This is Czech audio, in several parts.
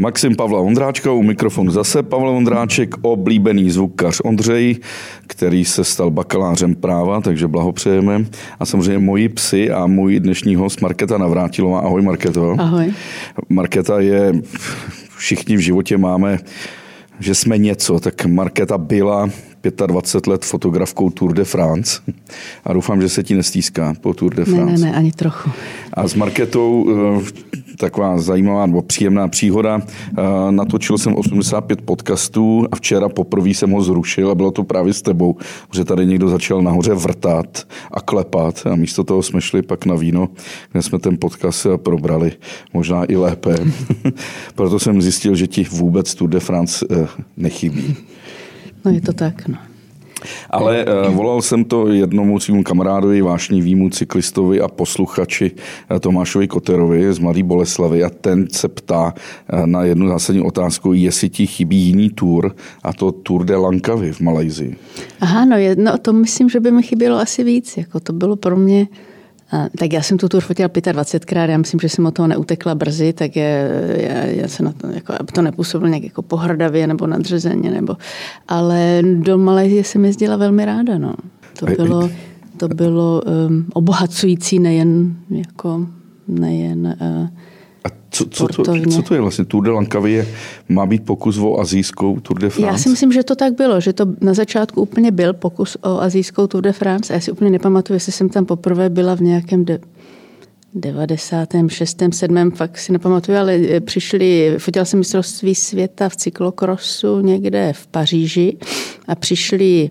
Maxim Pavla Ondráčka, u mikrofonu zase Pavel Ondráček, oblíbený zvukař Ondřej, který se stal bakalářem práva, takže blahopřejeme. A samozřejmě moji psy a můj dnešní host Marketa Navrátilová. Ahoj Marketo. Ahoj. Marketa je, všichni v životě máme, že jsme něco, tak Marketa byla 25 let fotografkou Tour de France a doufám, že se ti nestýská po Tour de France. Ne, ne, ne, ani trochu. A s Marketou eh, taková zajímavá nebo příjemná příhoda. Eh, natočil jsem 85 podcastů a včera poprvé jsem ho zrušil a bylo to právě s tebou, že tady někdo začal nahoře vrtat a klepat a místo toho jsme šli pak na víno, kde jsme ten podcast probrali možná i lépe. Proto jsem zjistil, že ti vůbec Tour de France eh, nechybí. No je to tak, no. Ale uh, volal jsem to jednomu svému kamarádovi, vášnivýmu cyklistovi a posluchači uh, Tomášovi Koterovi z Mladé Boleslavy a ten se ptá uh, na jednu zásadní otázku, jestli ti chybí jiný tour a to Tour de Langkawi v Malajzii. Aha, no, jedno, to myslím, že by mi chybělo asi víc. Jako to bylo pro mě tak já jsem tu tur fotila 25krát, já myslím, že jsem od toho neutekla brzy, tak je, já, já se na to, jako, to nepůsobilo nějak jako pohrdavě nebo nadřezeně, nebo, ale do Malajzie jsem jezdila velmi ráda, no. To bylo, to bylo um, obohacující nejen jako, nejen uh, a co, co, to, co to je vlastně? Tour de Langkawi má být pokus o azijskou Tour de France? Já si myslím, že to tak bylo, že to na začátku úplně byl pokus o azijskou Tour de France. Já si úplně nepamatuju, jestli jsem tam poprvé byla v nějakém de, 96. 7. fakt si nepamatuju, ale eh, přišli, fotila jsem mistrovství světa v cyklokrosu někde v Paříži a přišli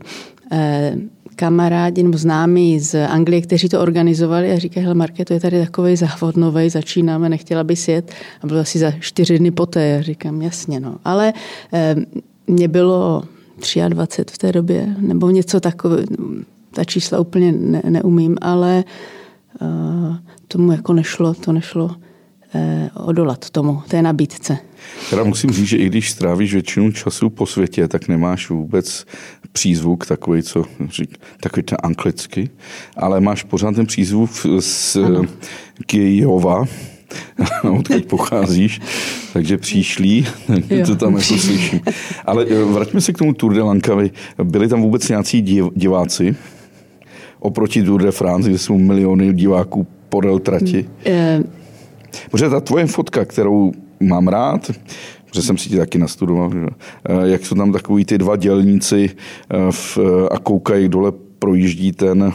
kamarádi nebo známí z Anglie, kteří to organizovali a říkají, hele Marke, to je tady takový závod nový, začínáme, nechtěla by jet. A bylo asi za čtyři dny poté. Já říkám, jasně, no. Ale eh, mě bylo 23 v té době, nebo něco takové, ta čísla úplně ne, neumím, ale eh, tomu jako nešlo, to nešlo eh, odolat tomu, té nabídce. Teda musím říct, že i když strávíš většinu času po světě, tak nemáš vůbec přízvuk takový, co řík, takový ten anglicky, ale máš pořád ten přízvuk z Kijova, odkud pocházíš, takže přišlí, to tam jako slyším. Ale eh, vraťme se k tomu Tour de Langkawi. Byli tam vůbec nějací div, diváci oproti Tour de France, kde jsou miliony diváků podél trati? Uh, Protože ta tvoje fotka, kterou mám rád, protože jsem si ti taky nastudoval, že? Jak jsou tam takový ty dva dělníci eh, v, a koukají dole projíždí ten,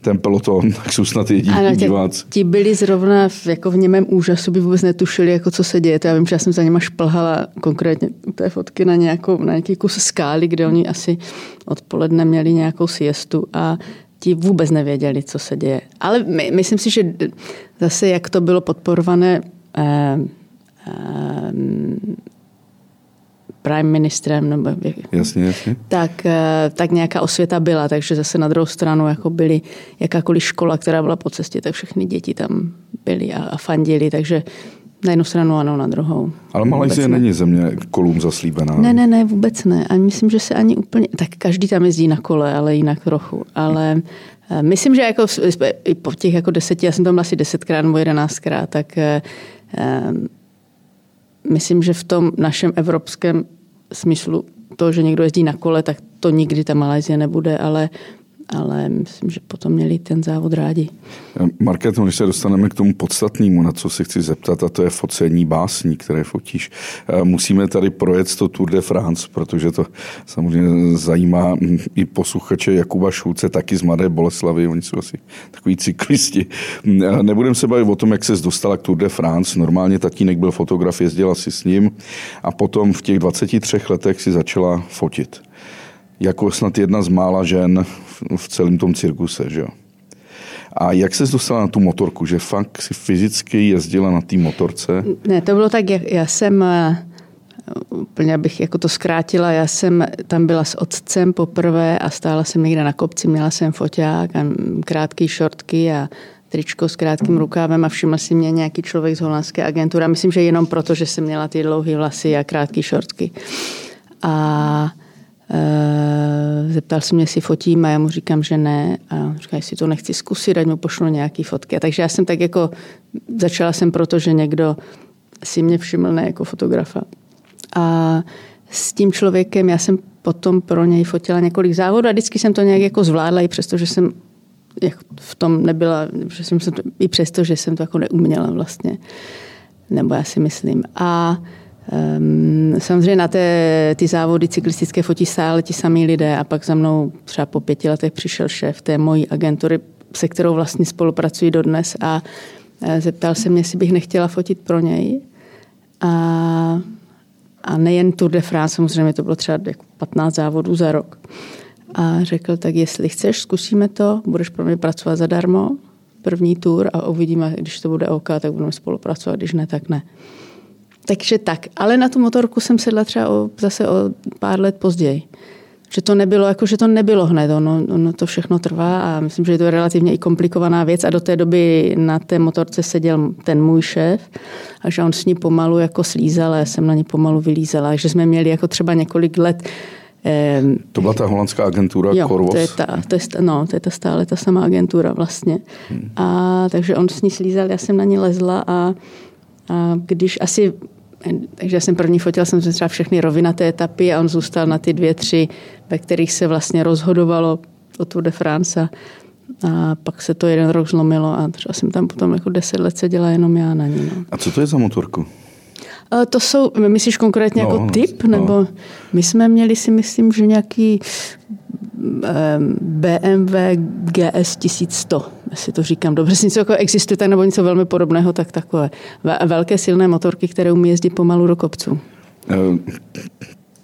ten peloton, tak jsou snad jediní ano, diváci. Ti byli zrovna v, jako v němém úžasu, by vůbec netušili, jako co se děje. To já vím, že já jsem za nima šplhala konkrétně u té fotky na, nějakou, na nějaký kus skály, kde oni asi odpoledne měli nějakou siestu a ti vůbec nevěděli, co se děje. Ale my, myslím si, že zase jak to bylo podporované eh, eh, prime ministrem, nebo jasně, jasně. Tak, eh, tak nějaká osvěta byla, takže zase na druhou stranu jako byly jakákoliv škola, která byla po cestě, tak všechny děti tam byly a, a fandili, takže na jednu stranu ano, na druhou. Ale Malajzie není země kolům zaslíbená. Ne, ne, ne, vůbec ne. A myslím, že se ani úplně, tak každý tam jezdí na kole, ale jinak trochu. Ale eh, myslím, že jako i po těch jako deseti, já jsem tam asi desetkrát nebo jedenáctkrát, tak um, myslím, že v tom našem evropském smyslu to, že někdo jezdí na kole, tak to nikdy ta Malajzie nebude, ale ale myslím, že potom měli ten závod rádi. Market, když se dostaneme k tomu podstatnému, na co se chci zeptat, a to je focení básní, které fotíš. Eh, musíme tady projet to Tour de France, protože to samozřejmě zajímá i posluchače Jakuba Šulce, taky z Mladé Boleslavy, oni jsou asi takový cyklisti. Eh, nebudem se bavit o tom, jak se dostala k Tour de France. Normálně tatínek byl fotograf, jezdila si s ním a potom v těch 23 letech si začala fotit jako snad jedna z mála žen v celém tom cirkuse, že jo. A jak se dostala na tu motorku, že fakt si fyzicky jezdila na té motorce? Ne, to bylo tak, já, já jsem, eh, úplně abych jako to zkrátila, já jsem tam byla s otcem poprvé a stála jsem někde na kopci, měla jsem foťák a krátký šortky a tričko s krátkým rukávem a všiml si mě nějaký člověk z holandské agentury. Myslím, že jenom proto, že jsem měla ty dlouhé vlasy a krátké šortky. A zeptal se mě, jestli fotím a já mu říkám, že ne. A říká, jestli to nechci zkusit, ať mu pošlu nějaký fotky. A takže já jsem tak jako, začala jsem proto, že někdo si mě všiml ne jako fotografa. A s tím člověkem já jsem potom pro něj fotila několik závodů a vždycky jsem to nějak jako zvládla, i přesto, že jsem v tom nebyla, že jsem to, i přesto, že jsem to jako neuměla vlastně. Nebo já si myslím. A um, samozřejmě na té, ty závody cyklistické fotí stále ti samí lidé a pak za mnou třeba po pěti letech přišel šéf té mojí agentury, se kterou vlastně spolupracuji dodnes a e, zeptal se mě, jestli bych nechtěla fotit pro něj. A a nejen Tour de France, samozřejmě to bylo třeba 15 závodů za rok. A řekl, tak jestli chceš, zkusíme to, budeš pro mě pracovat zadarmo, první tour a uvidíme, když to bude OK, tak budeme spolupracovat, když ne, tak ne. Takže tak, ale na tu motorku jsem sedla třeba o, zase o pár let později že to nebylo, jako že to nebylo hned, ono, ono to všechno trvá a myslím, že je to relativně i komplikovaná věc a do té doby na té motorce seděl ten můj šéf a že on s ní pomalu jako slízal a já jsem na ní pomalu vylízala, že jsme měli jako třeba několik let to byla ta holandská agentura jo, Corvos? To je, ta, to, je, no, to je ta stále ta samá agentura vlastně. Hmm. A takže on s ní slízal, já jsem na ní lezla a, a když asi takže já jsem první fotil jsem třeba všechny rovinaté etapy a on zůstal na ty dvě, tři, ve kterých se vlastně rozhodovalo o Tour de France. A pak se to jeden rok zlomilo a třeba jsem tam potom jako deset let seděla jenom já na ní. No. A co to je za motorku? To jsou, myslíš konkrétně jako no, jako typ? No. Nebo my jsme měli si myslím, že nějaký BMW GS 1100, jestli to říkám dobře, něco jako existuje tak nebo něco velmi podobného, tak takové velké silné motorky, které umí jezdit pomalu do kopců.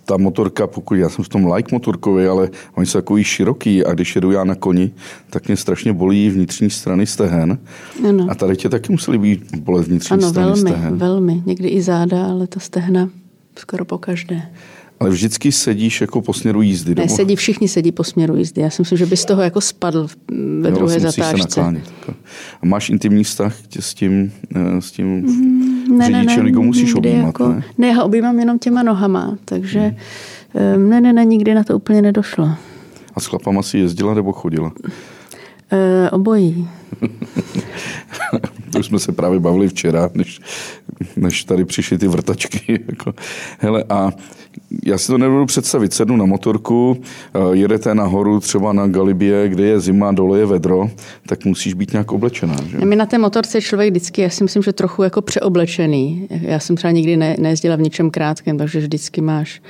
Ta motorka, pokud já jsem v tom like motorkový, ale oni jsou takový široký a když jedu já na koni, tak mě strašně bolí vnitřní strany stehen. Ano. A tady tě taky museli být bolet vnitřní ano, strany velmi, stehen. velmi. Někdy i záda, ale ta stehna skoro po každé. Ale vždycky sedíš jako po směru jízdy. Ne, sedí, všichni sedí po směru jízdy. Já si myslím, že bys toho jako spadl ve jo, druhé zatáčce. Se A máš intimní vztah s tím, eh, s tím mm, ne, řidičem, ne, ne, musíš objímat, jako, ne? Ne, já objímám jenom těma nohama, takže hmm. ne, ne, ne, nikdy na to úplně nedošlo. A s chlapama si jezdila nebo chodila? E, obojí. jsme se právě bavili včera, než, než tady přišly ty vrtačky. Jako. Hele, a já si to nebudu představit. Sednu na motorku, eh, jedete nahoru třeba na Galibie, kde je zima, dole je vedro, tak musíš být nějak oblečená. Že? My na té motorce člověk vždycky, já si myslím, že trochu jako přeoblečený. Já jsem třeba nikdy ne, nejezdila v ničem krátkém, takže vždycky máš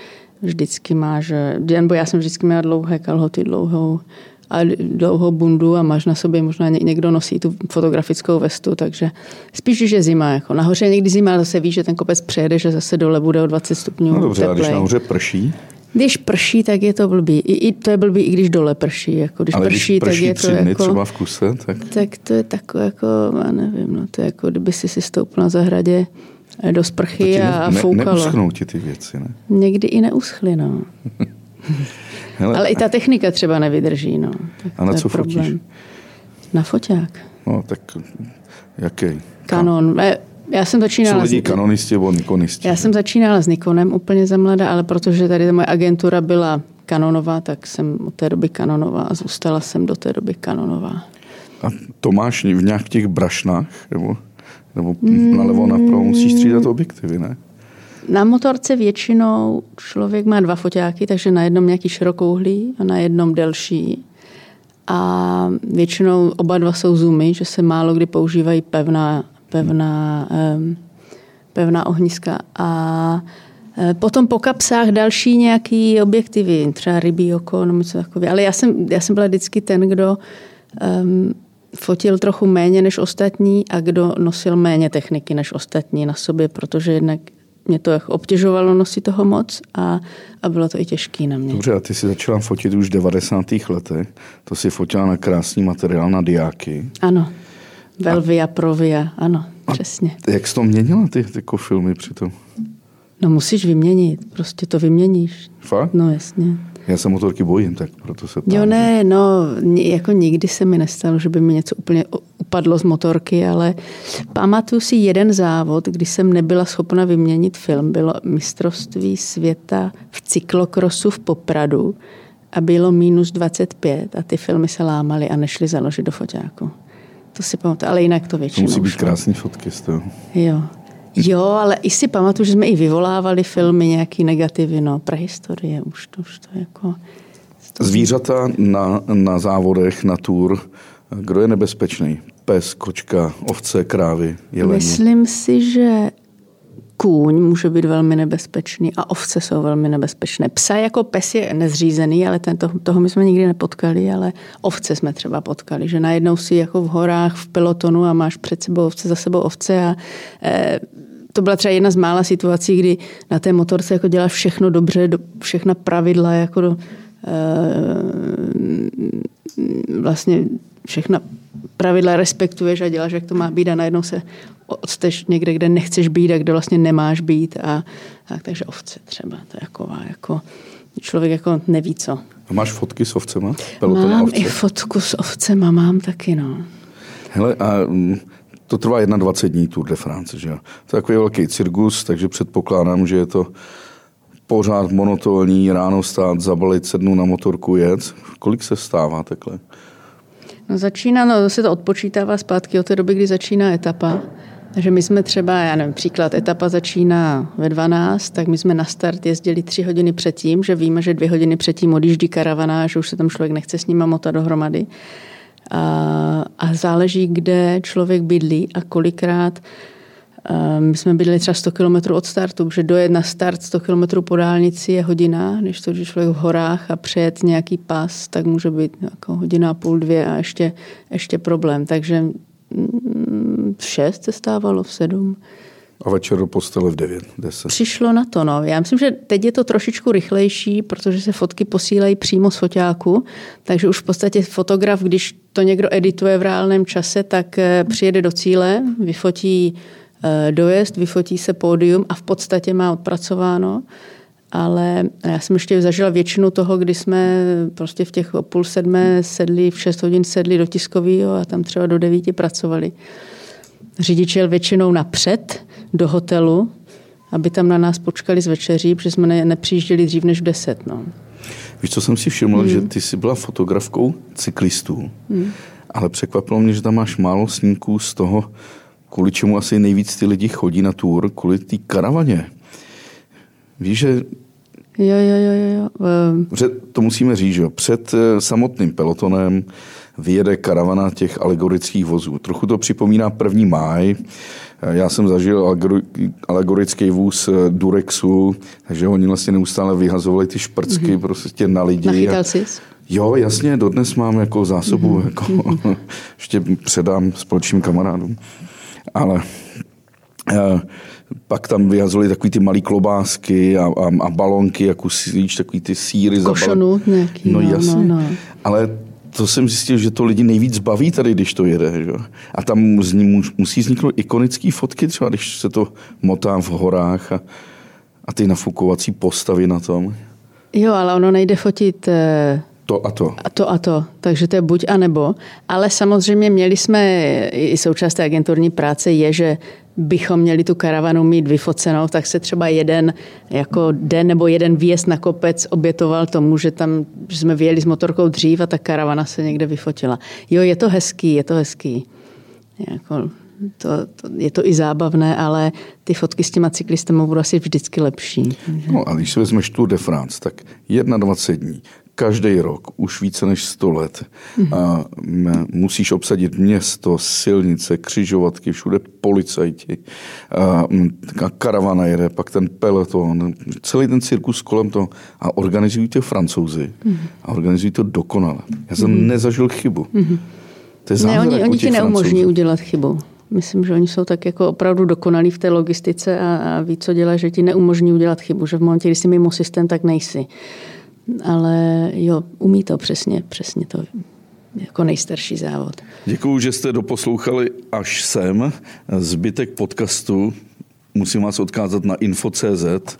vždycky máš, nebo já jsem vždycky měla dlouhé kalhoty, dlouhou a dlouhou bundu a máš na sobě, možná někdo nosí tu fotografickou vestu, takže spíš, že je zima. Jako. Nahoře je někdy zima, ale zase víš, že ten kopec přejede, že zase dole bude o 20 stupňů No dobře, teplej. a když nahoře prší? Když prší, tak je to blbý. I, i to je blbý, i když dole prší. Jako, když Ale prší, když prší tak je to jako, třeba v kuse, tak... Tak to je takové jako, já nevím, no, to je jako, kdyby si si stoupil na zahradě do sprchy a ne, foukalo. Neuschnou ti ty věci, ne? Někdy i neuschly, no. Hele, Ale i ta technika třeba nevydrží. No. Tak a na co problém. fotíš? Na foťák. No, tak jaký? Kanon. Já jsem začínala... Co lidi, kanonisti nebo nikonisti? Já jsem začínala s Nikonem úplně za mladá, ale protože tady ta moje agentura byla kanonová, tak jsem od té doby kanonová a zůstala jsem do té doby kanonová. A to máš v nějakých těch brašnách? Nebo, nebo mm. nalevo napravo musíš střídat objektivy, ne? Na motorce většinou člověk má dva foťáky, takže na jednom nějaký širokouhlý a na jednom delší. A většinou oba dva jsou zoomy, že se málo kdy používají pevná, pevná, pevná ohniska. A e, Potom po kapsách další nějaký objektivy, třeba rybí oko nebo něco takové. Ale já jsem, já jsem byla vždycky ten, kdo um, fotil trochu méně než ostatní a kdo nosil méně techniky než ostatní na sobě, protože jednak mě to obtěžovalo nosit toho moc a, a bylo to i těžký na mě. Dobře, a ty si začala fotit už v 90. letech. To si fotila na krásný materiál na diáky. Ano. Velvia, a, Provia, ano, a přesně. Jak jsi to měnila ty jako filmy přitom? No musíš vyměnit, prostě to vyměníš. Fakt? No jasně. Já se motorky bojím, tak proto se ptám. Jo ne, no jako nikdy se mi nestalo, že by mi něco úplně upadlo z motorky, ale pamatuju si jeden závod, kdy jsem nebyla schopna vyměnit film. Bylo mistrovství světa v cyklokrosu v Popradu a bylo minus 25 a ty filmy se lámaly a nešly založit do foťáku. To si pamatuju, ale jinak to většinou. To musí být krásné fotky z toho. Jo. Jo, ale i si pamatuju, že jsme i vyvolávali filmy nějaký negativy, no, prehistorie, už to, už to jako... Zvířata na, na závodech, na tour, kdo je nebezpečný? Pes, kočka, ovce, krávy, jelení? Myslím si, že kůň může být velmi nebezpečný a ovce jsou velmi nebezpečné. Psa jako pes je nezřízený, ale ten, to, toho my jsme nikdy nepotkali, ale ovce jsme třeba potkali, že najednou si jako v horách v pelotonu a máš před sebou ovce, za sebou ovce a e, to byla třeba jedna z mála situací, kdy na té motorce jako děláš všechno dobře, do, všechna pravidla jako do, e, vlastně všechna pravidla respektuješ a děláš, jak to má být a najednou se odsteš někde, kde nechceš být a kde vlastně nemáš být. A, a takže ovce třeba, to je taková jako, člověk jako neví co. A máš fotky s ovcema? Peloton mám ovce? i fotku s ovcema, mám taky, no. Hele, a mm, to trvá 21 dní Tour de France, že jo? To je takový velký cirkus, takže předpokládám, že je to pořád monotónní, ráno stát, zabalit, sednu na motorku, jet. Kolik se stává takhle? No začíná, no se to odpočítává zpátky od té doby, kdy začíná etapa. Takže my jsme třeba, já nevím, příklad, etapa začíná ve 12, tak my jsme na start jezdili tři hodiny předtím, že víme, že dvě hodiny předtím odjíždí karavana, že už se tam člověk nechce s nima motat dohromady. A, a záleží, kde člověk bydlí a kolikrát my jsme bydleli třeba 100 km od startu, že dojet na start 100 km po dálnici je hodina, když to je člověk v horách a přejet nějaký pas, tak může být jako hodina a půl, dvě a ještě, ještě problém. Takže v šest se stávalo, v sedm. A večer do postele v 9, 10. Přišlo na to, no. Já myslím, že teď je to trošičku rychlejší, protože se fotky posílají přímo z foťáku, takže už v podstatě fotograf, když to někdo edituje v reálném čase, tak eh, přijede do cíle, vyfotí eh, dojezd, vyfotí se pódium a v podstatě má odpracováno. Ale já jsem ještě zažila většinu toho, kdy jsme prostě v těch půl sedmé sedli, v šest hodin sedli do tiskového a tam třeba do devíti pracovali. Řidič jel většinou napřed do hotelu, aby tam na nás počkali z večeří, protože jsme ne, nepřijížděli dřív než v deset. No. Víš, co jsem si všiml, hmm. že ty jsi byla fotografkou cyklistů, hmm. ale překvapilo mě, že tam máš málo snímků z toho, kvůli čemu asi nejvíc ty lidi chodí na tour, kvůli té karavaně. Víš, že Jo, jo, jo, jo. Před, to musíme říct, že před eh, samotným pelotonem vyjede karavana těch alegorických vozů. Trochu to připomíná první máj. Eh, já jsem zažil alegorický vůz eh, Durexu, takže oni vlastně neustále vyhazovali ty šprcky mm-hmm. prostě na lidi. Nachytal jsi? Jo, jasně, dodnes mám jako zásobu, mm-hmm. jako, mm-hmm. ještě předám společným kamarádům. Ale pak tam vyhazovali takový ty malý klobásky a, a, a balonky, jako síč, takový ty síry. Košonu nějaký. No, no jasně. No, no. Ale to jsem zjistil, že to lidi nejvíc baví tady, když to jede. Že? A tam z ní musí vzniknout ikonické fotky, třeba když se to motá v horách a, a ty nafukovací postavy na tom. Jo, ale ono nejde fotit eh, to a to. A to a to. Takže to je buď a nebo. Ale samozřejmě měli jsme, i součást té agenturní práce je, že bychom měli tu karavanu mít vyfocenou, tak se třeba jeden jako den nebo jeden výjezd na kopec obětoval tomu, že tam že jsme vyjeli s motorkou dřív a ta karavana se někde vyfotila. Jo, je to hezký, je to hezký. Jako, to, to, je to i zábavné, ale ty fotky s těma cyklistama budou asi vždycky lepší. No a když si vezmeš Tour de France, tak 21 dní, každý rok, už více než 100 let. Mm-hmm. A musíš obsadit město, silnice, křižovatky, všude policajti. A, karavana jede, pak ten peloton, celý ten cirkus kolem toho. A organizují to francouzi. Mm-hmm. A organizují to dokonale. Já jsem mm-hmm. nezažil chybu. Mm-hmm. To je ne, oni, oni ti neumožní udělat chybu. Myslím, že oni jsou tak jako opravdu dokonalí v té logistice a, a ví, co dělá, že ti neumožní udělat chybu, že v momentě, kdy jsi mimo systém, tak nejsi ale jo, umí to přesně, přesně to jako nejstarší závod. Děkuji, že jste doposlouchali až sem. Zbytek podcastu musím vás odkázat na info.cz,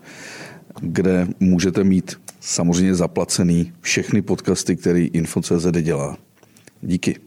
kde můžete mít samozřejmě zaplacený všechny podcasty, který info.cz dělá. Díky.